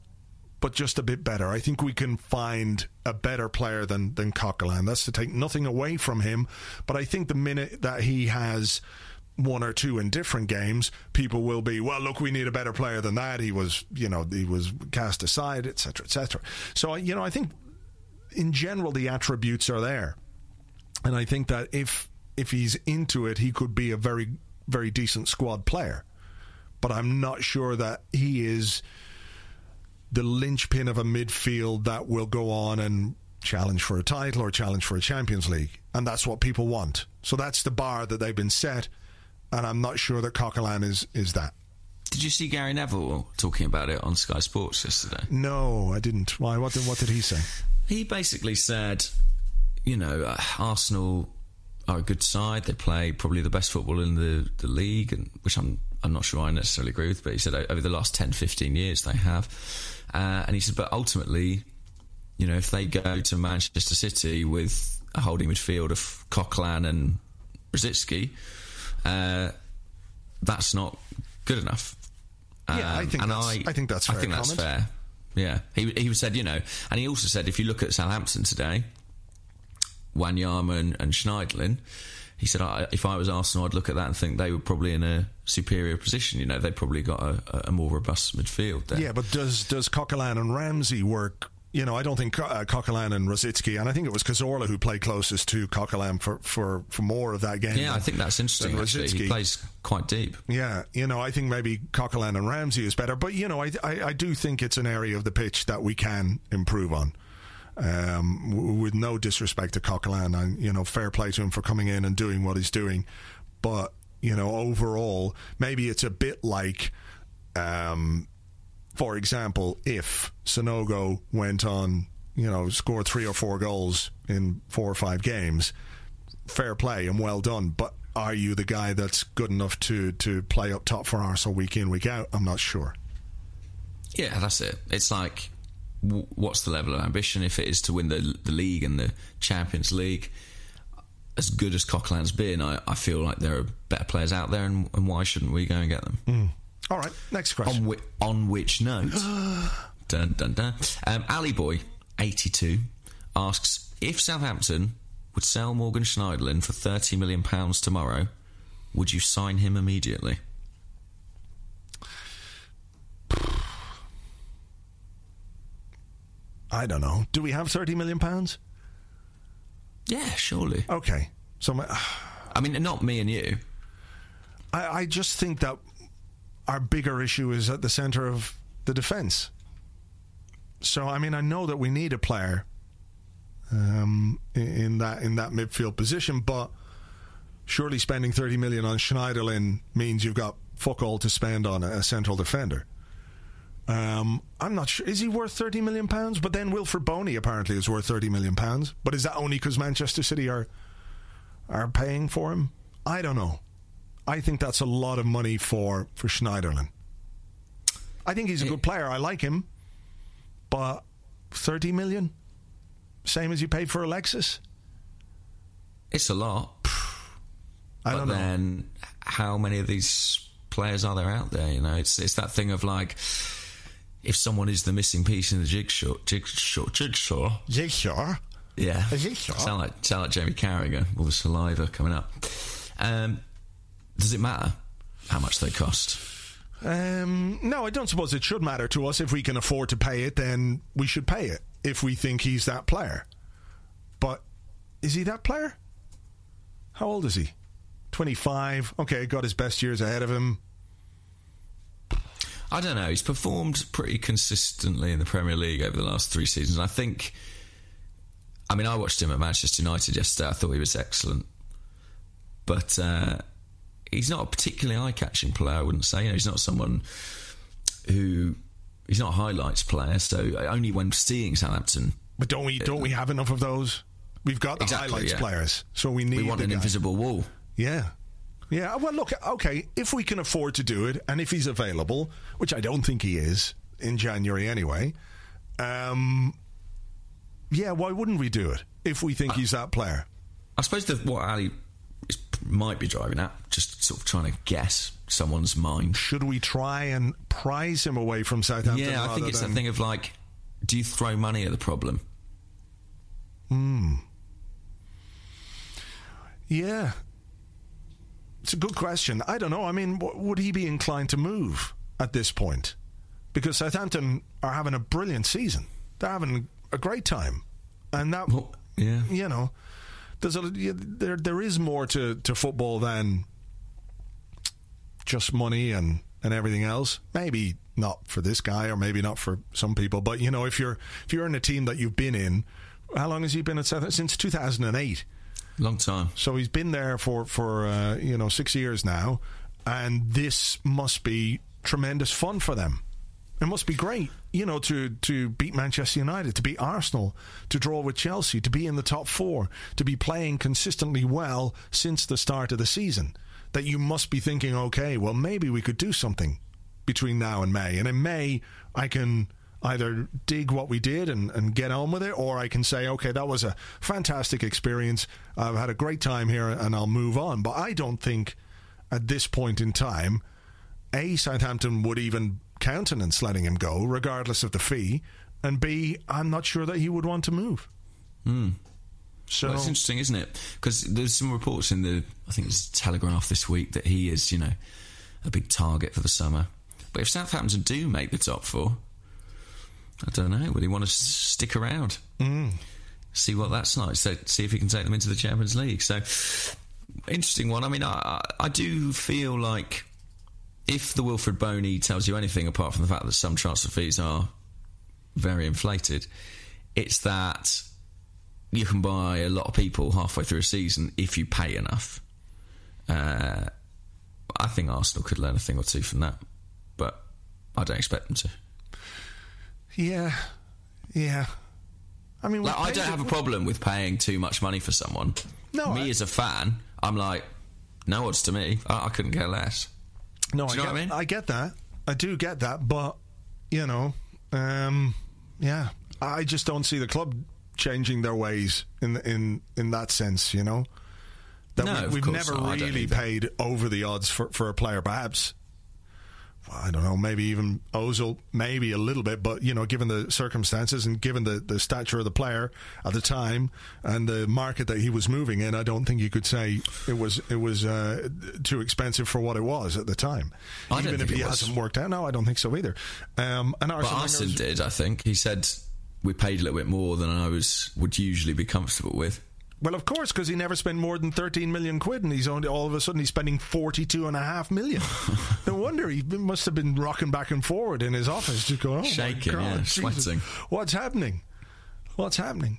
but just a bit better. I think we can find a better player than than Coquelin. That's to take nothing away from him, but I think the minute that he has one or two in different games, people will be, well, look, we need a better player than that. He was, you know, he was cast aside, etc., etc. So, you know, I think in general the attributes are there, and I think that if if he's into it, he could be a very very decent squad player. But I'm not sure that he is the linchpin of a midfield that will go on and challenge for a title or challenge for a Champions League. And that's what people want. So that's the bar that they've been set. And I'm not sure that Coquelin is, is that. Did you see Gary Neville talking about it on Sky Sports yesterday? No, I didn't. Why? What did, what did he say? He basically said, you know, uh, Arsenal are a good side. They play probably the best football in the, the league, and which I'm I'm not sure I necessarily agree with. But he said over the last 10, 15 years they have, uh, and he said, but ultimately, you know, if they go to Manchester City with a holding midfield of Coquelin and Brzezinski, uh, that's not good enough. Yeah, I Um, think and that's- I think that's I fair think that's comment. fair. Yeah, he he said, you know, and he also said if you look at Southampton today, Wanyama and, and Schneiderlin, he said I, if I was Arsenal, I'd look at that and think they were probably in a superior position. You know, they probably got a, a more robust midfield there. Yeah, but does does Coquelin and Ramsey work? You know, I don't think uh, Coquelin and Rosicky, and I think it was Cazorla who played closest to Coquelin for, for, for more of that game. Yeah, than- I think that's interesting. Actually, he plays quite deep. Yeah, you know, I think maybe Coquelin and Ramsey is better, but you know, I, I, I do think it's an area of the pitch that we can improve on. Um, w- with no disrespect to Coquelin, and you know, fair play to him for coming in and doing what he's doing, but you know, overall, maybe it's a bit like, um, for example, if Sanogo went on, you know, scored three or four goals in four or five games, fair play and well done. But are you the guy that's good enough to to play up top for Arsenal week in week out? I'm not sure. Yeah, that's it. It's like, w- what's the level of ambition? If it is to win the the league and the Champions League, as good as Coquelin's been, I, I feel like there are better players out there, and, and why shouldn't we go and get them? Hmm. All right, next question. On, whi- on which note, dun dun dun. Um, Ali Boy, eighty two, asks if Southampton would sell Morgan Schneiderlin for thirty million pounds tomorrow, would you sign him immediately? I don't know. Do we have 30 million pounds? Yeah, surely. Okay. So my, I mean, not me and you. I, I just think that our bigger issue is at the centre of the defence. So I mean, I know that we need a player um, in, that in that midfield position, but surely spending thirty million on Schneiderlin means you've got fuck all to spend on a, central defender. Um, I'm not sure. Is he worth thirty million pounds? But then Wilfried Bony apparently is worth thirty million pounds. But is that only because Manchester City are are paying for him? I don't know. I think that's a lot of money for for Schneiderlin. I think he's a good player. I like him, but thirty million, same as you paid for Alexis. It's a lot. I but don't know. then, how many of these players are there out there? You know, it's it's that thing of like, if someone is the missing piece in the jigsaw, jigsaw, jigsaw. Jigsaw. Yeah, jigsaw? sound like sound like Jamie Carragher, all the saliva coming up. Um, does it matter how much they cost? Um, no, I don't suppose it should matter to us. If we can afford to pay it, then we should pay it if we think he's that player. But is he that player? How old is he? 25. Okay, got his best years ahead of him. I don't know. He's performed pretty consistently in the Premier League over the last three seasons. I think. I mean, I watched him at Manchester United yesterday. I thought he was excellent, but uh, he's not a particularly eye-catching player. I wouldn't say. You know, he's not someone who he's not a highlights player. So only when seeing Southampton, But don't we don't we have enough of those? We've got the Exactly, highlights yeah. players, so we need we want the an guy. invisible wall. Yeah. Yeah, well, look, okay, if we can afford to do it, and if he's available, which I don't think he is in January anyway, um, yeah, why wouldn't we do it if we think he's that player? I suppose that what Ali might be driving at, just sort of trying to guess someone's mind. Should we try and prize him away from Southampton? Yeah, I think it's than- that thing of like, do you throw money at the problem? Hmm. Yeah. It's a good question. I don't know. I mean, w- would he be inclined to move at this point? Because Southampton are having a brilliant season. They're having a great time. And that, Well, yeah. you know, there's a, there there is more to, to football than just money and, and everything else. Maybe not for this guy or maybe not for some people, but you know, if you're if you're in a team that you've been in, how long has he been at Southampton? Since 2008. Long time. So he's been there for for uh, you know six years now, and this must be tremendous fun for them. It must be great, you know, to to beat Manchester United, to beat Arsenal, to draw with Chelsea, to be in the top four, to be playing consistently well since the start of the season. That you must be thinking, okay, well maybe we could do something between now and May, and in May I can either dig what we did and, and get on with it, or I can say, okay, that was a fantastic experience. I've had a great time here, and I'll move on. But I don't think at this point in time, a Southampton would even countenance letting him go, regardless of the fee, and b I'm not sure that he would want to move. Mm. So Well, it's interesting, isn't it? Because there's some reports in the, I think it's Telegraph this week, that he is, you know, a big target for the summer. But if Southampton do make the top four, I don't know. Would he want to s- stick around? Mm. See what that's like. So see if he can take them into the Champions League. So interesting one. I mean, I, I do feel like if the Wilfried Bony tells you anything apart from the fact that some transfer fees are very inflated, it's that you can buy a lot of people halfway through a season if you pay enough. Uh, I think Arsenal could learn a thing or two from that, but I don't expect them to. yeah, yeah. I mean, Like, I don't have a problem with paying too much money for someone. No, me I- as a fan, I'm like, no odds to me. I, I couldn't care less. No, I get, I mean? I get that. I do get that, but you know, um, yeah, I just don't see the club changing their ways in in in that sense. You know, that No, we, we've never not. Really paid over the odds for for a player. Perhaps I don't know, maybe even Ozil, maybe a little bit, but you know, given the circumstances and given the, the stature of the player at the time and the market that he was moving in, I don't think you could say it was it was uh, too expensive for what it was at the time. I even if he hasn't worked out, no, I don't think so either. Um, and But Arsene Arsene did, I think. He said we paid a little bit more than I was would usually be comfortable with. Well, of course, because he never spent more than 13 million quid, and he's only all of a sudden he's spending 42 and a half million. no wonder he must have been rocking back and forward in his office, just going, oh Shaking, God, yeah, sweating. What's happening? What's happening?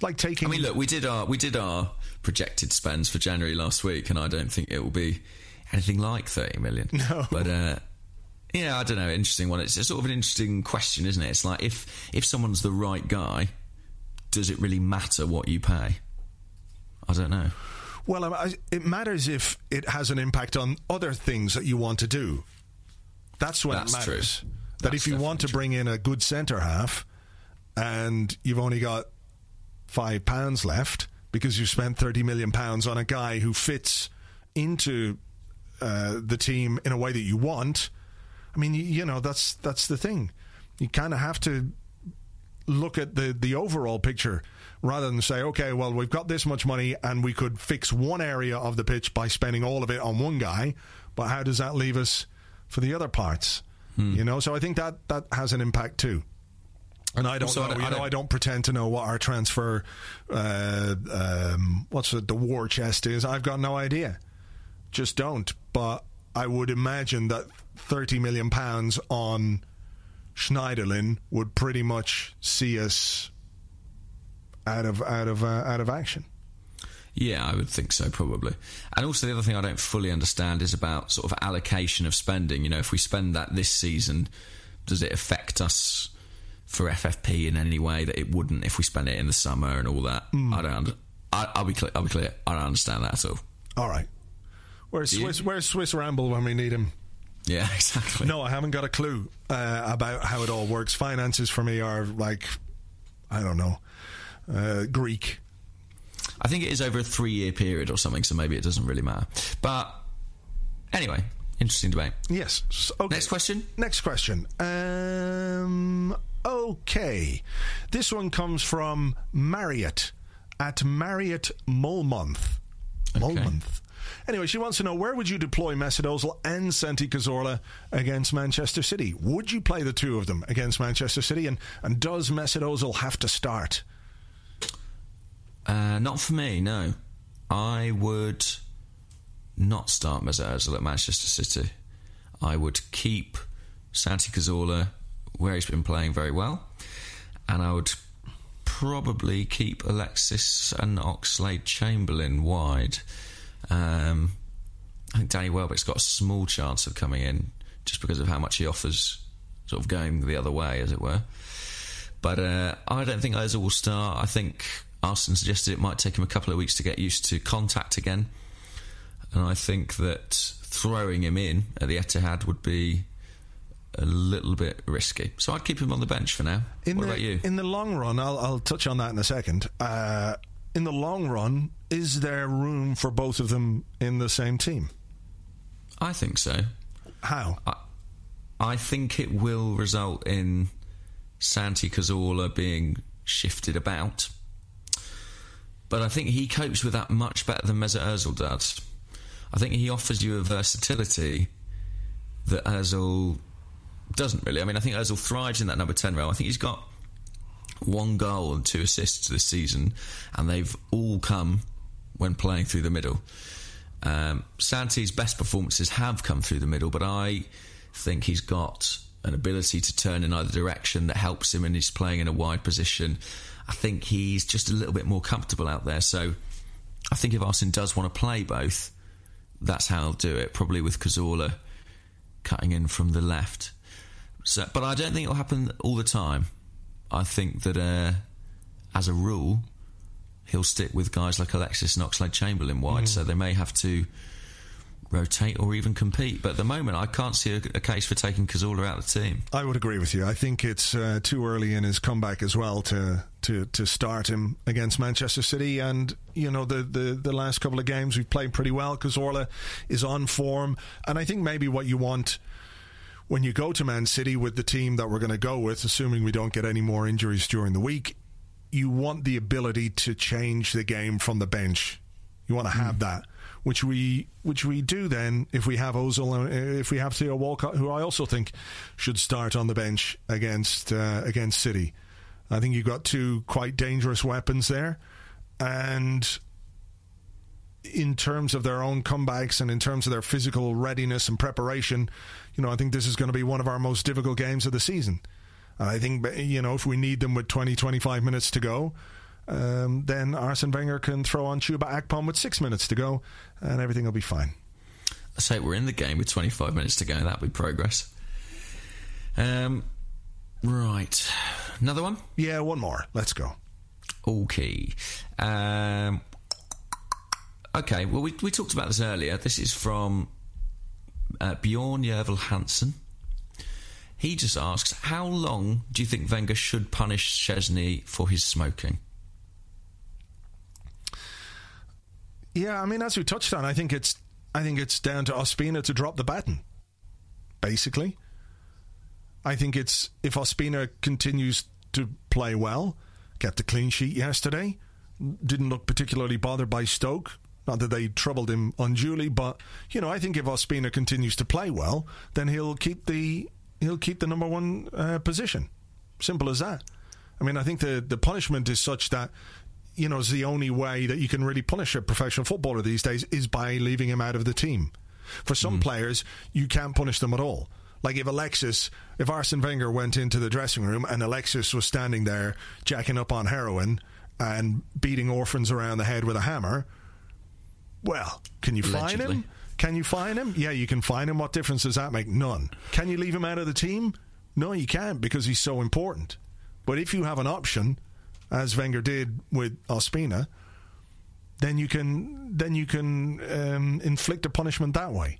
Like taking. I mean, look, we did our we did our projected spends for January last week, and I don't think it will be anything like thirty million. No. but uh, yeah, I don't know. Interesting one. It's a sort of an interesting question, isn't it? It's like if if someone's the right guy, does it really matter what you pay? I don't know. Well, I- it matters if it has an impact on other things that you want to do. That's when That's it matters. true. That That's if you want to definitely bring in a good centre half and you've only got five pounds left because you spent 30 million pounds on a guy who fits into uh, the team in a way that you want, I mean, you, you know, that's that's the thing. You kind of have to look at the the overall picture rather than say, okay, well, we've got this much money and we could fix one area of the pitch by spending all of it on one guy, but how does that leave us for the other parts? Hmm. You know, so I think that that has an impact too. And I don't So I know, don't- you I know, don't- I don't pretend to know what our transfer, uh, um, what's it, the war chest is. I've got no idea. Just don't. But I would imagine that thirty million pounds on Schneiderlin would pretty much see us out of out of uh, out of action. Yeah, I would think so, probably. And also, the other thing I don't fully understand is about sort of allocation of spending. You know, if we spend that this season, does it affect us for FFP in any way that it wouldn't if we spend it in the summer and all that? I don't. I, I'll be clear. I'll be clear. I don't understand that at all. All right. Where's Swiss? Where's Swiss Ramble when we need him? Yeah, exactly. No, I haven't got a clue uh, about how it all works. Finances for me are like, I don't know, uh, Greek. I think it is over a three-year period or something, so maybe it doesn't really matter. But anyway, interesting debate. Yes. Okay. Next question. Next question. Um, okay. This one comes from Marriott at Marriott Mulmonth. Mulmonth. Anyway, she wants to know where would you deploy Mesut Ozil and Santi Cazorla against Manchester City? Would you play the two of them against Manchester City? And, and does Mesut Ozil have to start? Uh, not for me, no. I would not start Mesut Ozil at Manchester City. I would keep Santi Cazorla where he's been playing very well, and I would probably keep Alexis and Oxlade Chamberlain wide. Um, I think Danny Welbeck's got a small chance of coming in just because of how much he offers, sort of going the other way, as it were. But uh, I don't think Ozil will start. I think Arsene suggested it might take him a couple of weeks to get used to contact again. And I think that throwing him in at the Etihad would be a little bit risky. So I'd keep him on the bench for now. In what the, about you? In the long run, I'll, I'll touch on that in a second. Uh, in the long run, is there room for both of them in the same team? I think so. How? I, I think it will result in Santi Cazorla being shifted about. But I think he copes with that much better than Mesut Ozil does. I think he offers you a versatility that Ozil doesn't really. I mean, I think Ozil thrives in that number 10 role. I think he's got one goal and two assists this season, and they've all come when playing through the middle. Um, Santi's best performances have come through the middle, but I think he's got an ability to turn in either direction that helps him and he's playing in a wide position. I think he's just a little bit more comfortable out there. So I think if Arsene does want to play both, that's how he'll do it, probably with Cazorla cutting in from the left. So, but I don't think it'll happen all the time. I think that uh, as a rule, he'll stick with guys like Alexis and Oxlade Chamberlain wide, so they may have to rotate or even compete. But at the moment, I can't see a, a case for taking Cazorla out of the team. I would agree with you. I think it's uh, too early in his comeback as well to to to start him against Manchester City. And you know the the, the last couple of games we've played pretty well. because Orla is on form, and I think maybe what you want. When you go to Man City with the team that we're going to go with, assuming we don't get any more injuries during the week, you want the ability to change the game from the bench. You want to have that, which we which we do then if we have Ozil, and uh, if we have Theo Walcott, who I also think should start on the bench against uh, against City. I think you've got two quite dangerous weapons there, and in terms of their own comebacks and in terms of their physical readiness and preparation, you know, I think this is going to be one of our most difficult games of the season. I think, you know, if we need them with 20, 25 minutes to go, um, then Arsene Wenger can throw on Chuba Akpom with six minutes to go and everything will be fine. I say we're in the game with 25 minutes to go. That'd be progress. Um, right. Another one? Yeah, one more. Let's go. Okay. Um, okay, well, we, we talked about this earlier. This is from uh, Bjorn Yervel Hansen. He just asks, how long do you think Wenger should punish Szczesny for his smoking? Yeah, I mean, as we touched on, I think it's I think it's down to Ospina to drop the baton. Basically, I think it's if Ospina continues to play well, kept a clean sheet yesterday, didn't look particularly bothered by Stoke. Not that they troubled him unduly, but you know, I think if Ospina continues to play well, then he'll keep the he'll keep the number one uh, position. Simple as that. I mean, I think the the punishment is such that you know, is the only way that you can really punish a professional footballer these days is by leaving him out of the team. For some mm. players, you can't punish them at all. Like if Alexis, if Arsene Wenger went into the dressing room and Alexis was standing there jacking up on heroin and beating orphans around the head with a hammer, well, can you fine him? Can you fine him? Yeah, you can fine him. What difference does that make? None. Can you leave him out of the team? No, you can't because he's so important. But if you have an option, as Wenger did with Ospina, then you can then you can um, inflict a punishment that way.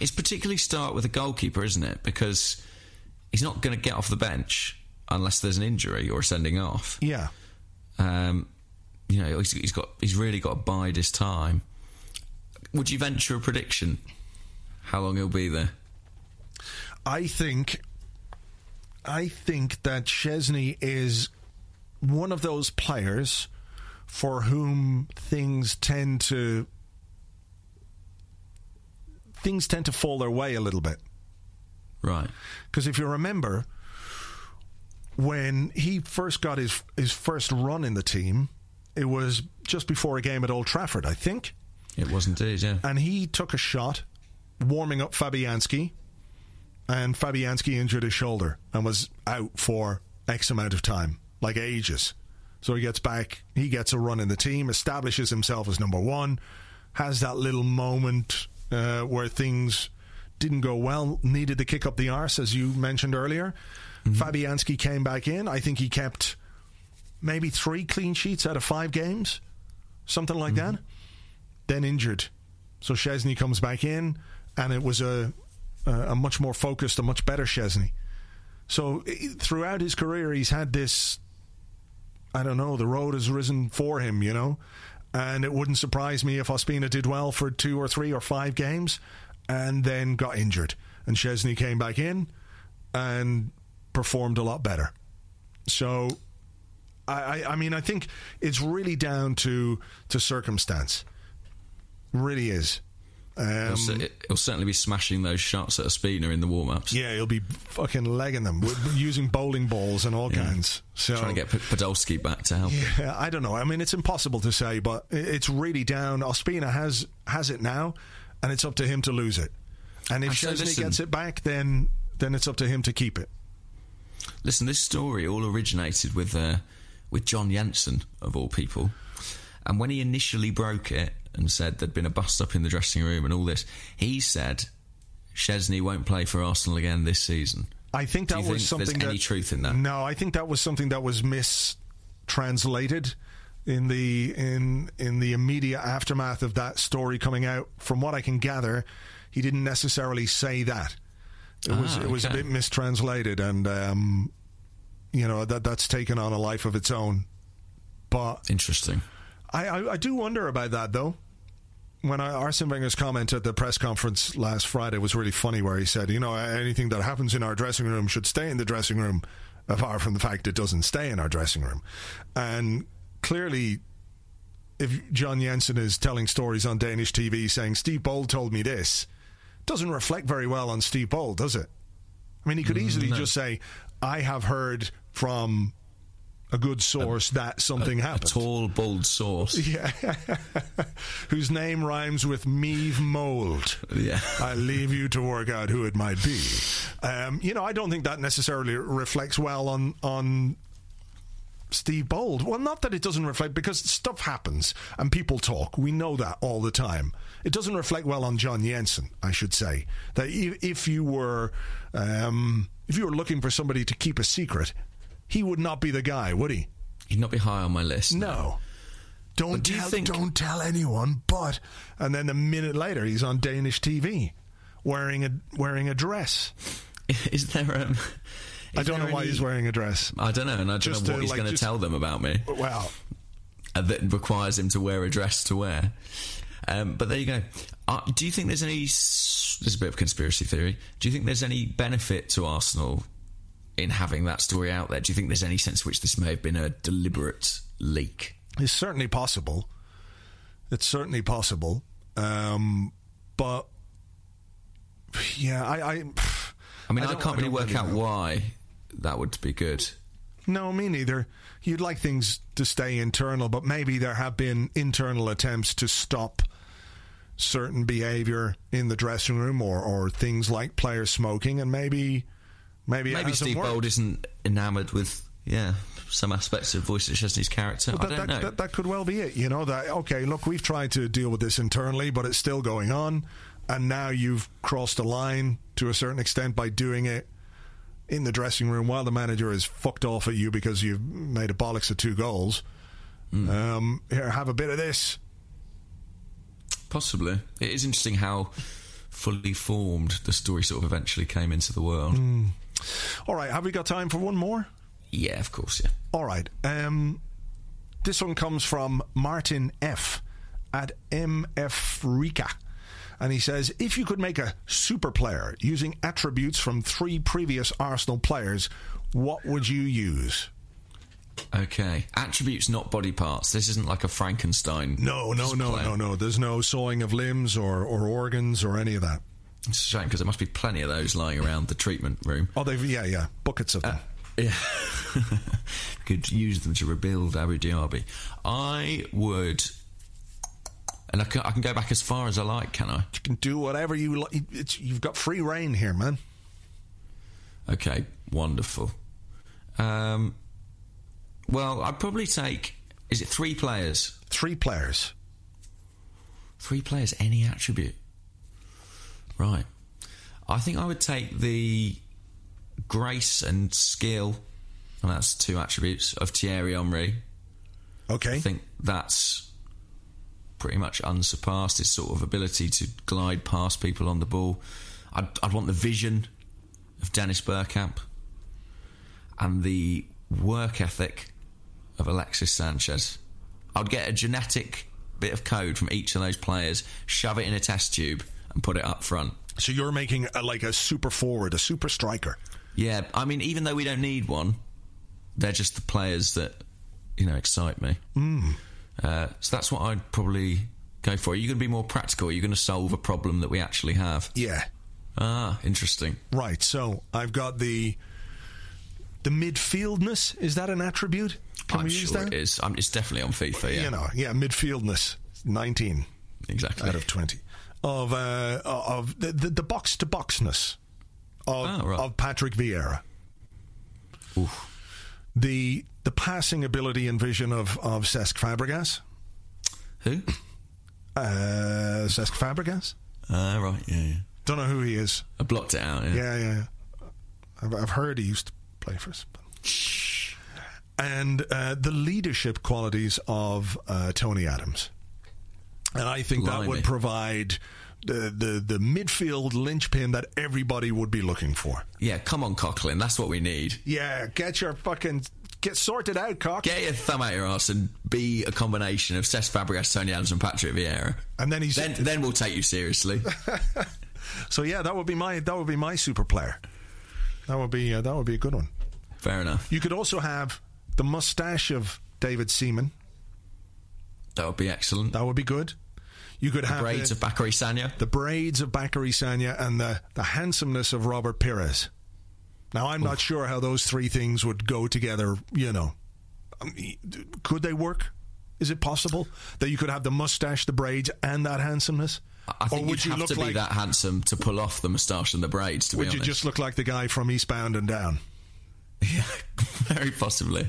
It's particularly start with a goalkeeper, isn't it? Because he's not going to get off the bench unless there's an injury or a sending off. Yeah. Um, you know, he's, he's got he's really got to bide his time. Would you venture a prediction? How long he'll be there? I think. I think that Szczesny is one of those players for whom things tend to things tend to fall their way a little bit. Right. Because if you remember, when he first got his his first run in the team, it was just before a game at Old Trafford, I think. It was indeed, yeah. And he took a shot, warming up Fabianski, and Fabianski injured his shoulder and was out for X amount of time like ages. So he gets back, he gets a run in the team, establishes himself as number one, has that little moment uh, where things didn't go well, needed to kick up the arse, as you mentioned earlier. Mm-hmm. Fabianski came back in. I think he kept maybe three clean sheets out of five games, something like mm-hmm. that. Then injured. So Szczesny comes back in, and it was a, a much more focused, a much better Szczesny. So throughout his career, he's had this I don't know, the road has risen for him, you know. And it wouldn't surprise me if Ospina did well for two or three or five games and then got injured. And Szczesny came back in and performed a lot better. So, I, I, I mean, I think it's really down to to circumstance. Really is. Um, he'll, he'll, certainly be smashing those shots at Ospina in the warm ups. Yeah, he'll be fucking legging them, using bowling balls and all yeah. kinds. So trying to get Podolski back to help. Yeah, I don't know. I mean, it's impossible to say, but it's really down. Ospina has has it now, and it's up to him to lose it. And if Szczesny gets it back, then then it's up to him to keep it. Listen, this story all originated with uh, with John Jensen of all people, and when he initially broke it and said there'd been a bust up in the dressing room and all this. He said Szczesny won't play for Arsenal again this season. I think that was think something. That, any truth in that? No, I think that was something that was mistranslated in the in in the immediate aftermath of that story coming out. From what I can gather, he didn't necessarily say that. It ah, was it was a bit mistranslated, and um, you know that that's taken on a life of its own. But interesting. I, I, I do wonder about that though when I, Arsene Wenger's comment at the press conference last Friday was really funny, where he said, "You know, anything that happens in our dressing room should stay in the dressing room, apart from the fact it doesn't stay in our dressing room." And clearly, if John Jensen is telling stories on Danish TV saying Steve Bould told me this, doesn't reflect very well on Steve Bould, does it? I mean, he could mm, easily no. just say, "I have heard from a good source a, that something a, happened. A tall, bold source. Yeah. Whose name rhymes with Meave Mould. Yeah. I leave you to work out who it might be. Um, you know, I don't think that necessarily reflects well on on Steve Bould. Well, not that it doesn't reflect, because stuff happens and people talk. We know that all the time. It doesn't reflect well on John Jensen, I should say. That if you were um, if you were looking for somebody to keep a secret, he would not be the guy, would he? He'd not be high on my list. No. Don't do tell, think... don't tell anyone. But and then a minute later, he's on Danish TV, wearing a wearing a dress. Is there um? Is I don't know why he's wearing a dress. I don't know, and I don't just know what to, he's like, going to tell them about me. Well, uh, that requires him to wear a dress to wear. Um, but there you go. Uh, do you think there's any? There's a bit of conspiracy theory. Do you think there's any benefit to Arsenal in having that story out there? Do you think there's any sense in which this may have been a deliberate leak? It's certainly possible. It's certainly possible. Um, but yeah, I, I, I mean, I, don't- can't really work out know. why that would be good. No, me neither. You'd like things to stay internal, but maybe there have been internal attempts to stop certain behaviour in the dressing room, or, or things like players smoking, and maybe maybe Maybe Steve worked. Bould isn't enamoured with yeah some aspects of Voice of Szczesny's character. But I don't that, know. That, that could well be it. You know that okay, look, we've tried to deal with this internally, but it's still going on, and now you've crossed a line to a certain extent by doing it in the dressing room while the manager is fucked off at you because you've made a bollocks of two goals. Hmm. Um, here, have a bit of this. Possibly. It is interesting how fully formed the story sort of eventually came into the world. All right, have we got time for one more? Yeah, of course, yeah. All right. Um, this one comes from Martin F. at MF Rika. And he says, if you could make a super player using attributes from three previous Arsenal players, what would you use? Okay. Attributes, not body parts. This isn't like a Frankenstein. No, no, no, player. no, no. There's no sawing of limbs or, or organs or any of that. It's a shame because there must be plenty of those lying around the treatment room. Oh, they've, yeah, yeah, buckets of them. Yeah. Could use them to rebuild Abou Diaby. I would. And I can, I can go back as far as I like, can I? you can do whatever you like. It's, you've got free reign here, man. Okay, wonderful. Um, well, I'd probably take. Is it three players? Three players. Three players, any attribute. Right. I think I would take the grace and skill, and that's two attributes, of Thierry Henry. Okay. I think that's pretty much unsurpassed. His sort of ability to glide past people on the ball. I'd, I'd want the vision of Dennis Bergkamp and the work ethic of Alexis Sanchez. I'd get a genetic bit of code from each of those players, shove it in a test tube, and put it up front. So you're making a, like a super forward, a super striker. Yeah, I mean, even though we don't need one, they're just the players that you know excite me. Mm. Uh, so that's what I'd probably go for. Are you going to be more practical? Are you going to solve a problem that we actually have? Yeah. Ah, interesting. Right. So I've got the the midfieldness. Is that an attribute? Can I'm we use sure that? it is. Um, it's definitely on FIFA. Yeah, You know, yeah, midfieldness. Nineteen exactly. out of twenty of uh, of the box to boxness of Ah, right. of Patrick Vieira. The the passing ability and vision of of Cesc Fabregas. Who? Uh, Cesc Fabregas. Ah, right. Yeah, yeah. Don't know who he is. I blocked it out. Yeah. Yeah, yeah. yeah. I've, I've heard he used to play for us. And uh, the leadership qualities of uh, Tony Adams. And I think that would provide the, the, the midfield linchpin that everybody would be looking for. Yeah, come on, Coquelin. That's what we need. Yeah, get your fucking. Get sorted out, cock. Get your thumb out your ass and be a combination of Cesc Fabregas, Tony Adams, and Patrick Vieira. and then he's. Then, then we'll take you seriously. so yeah, that would be my that would be my super player. That would be uh, that would be a good one. Fair enough. You could also have the mustache of David Seaman. That would be excellent. That would be good. You could have Braids the, of Bakary Sagna. the braids of Bakary Sagna and the, the handsomeness of Robert Pires. Now, I'm not sure how those three things would go together, you know. Um, could they work? Is it possible that you could have the mustache, the braids, and that handsomeness? I think or would you'd you have look to be like that handsome to pull off the moustache and the braids. To would you honest, just look like the guy from Eastbound and Down? yeah, very possibly,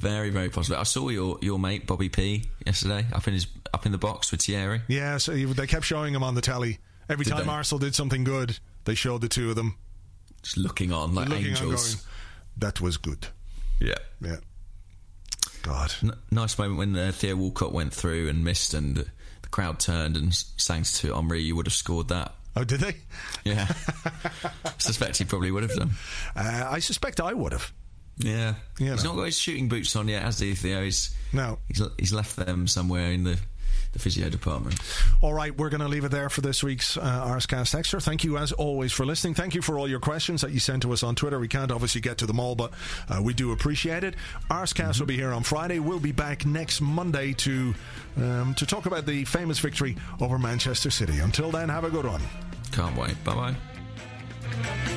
very very possibly. I saw your your mate Bobby P yesterday up in his up in the box with Thierry. Yeah, so they kept showing him on the telly. Every Did time they? Arsenal did something good, they showed the two of them just looking on like looking angels. and going, that was good. Yeah. Yeah. God. N- nice moment when uh, Theo Walcott went through and missed, and the crowd turned and sang to Omri. You would have scored that. Oh, did they? Yeah, suspect he probably would have done. Uh, I suspect I would have. Yeah, You he's know. not got his shooting boots on yet, has he? Theo, he's No. he's, he's left them somewhere in the the physio department. All right, we're going to leave it there for this week's uh, Arsecast Extra. Thank you, as always, for listening. Thank you for all your questions that you sent to us on Twitter. We can't obviously get to them all, but uh, we do appreciate it. Arsecast mm-hmm. will be here on Friday. We'll be back next Monday to um, to talk about the famous victory over Manchester City. Until then, have a good one. Can't wait. Bye bye.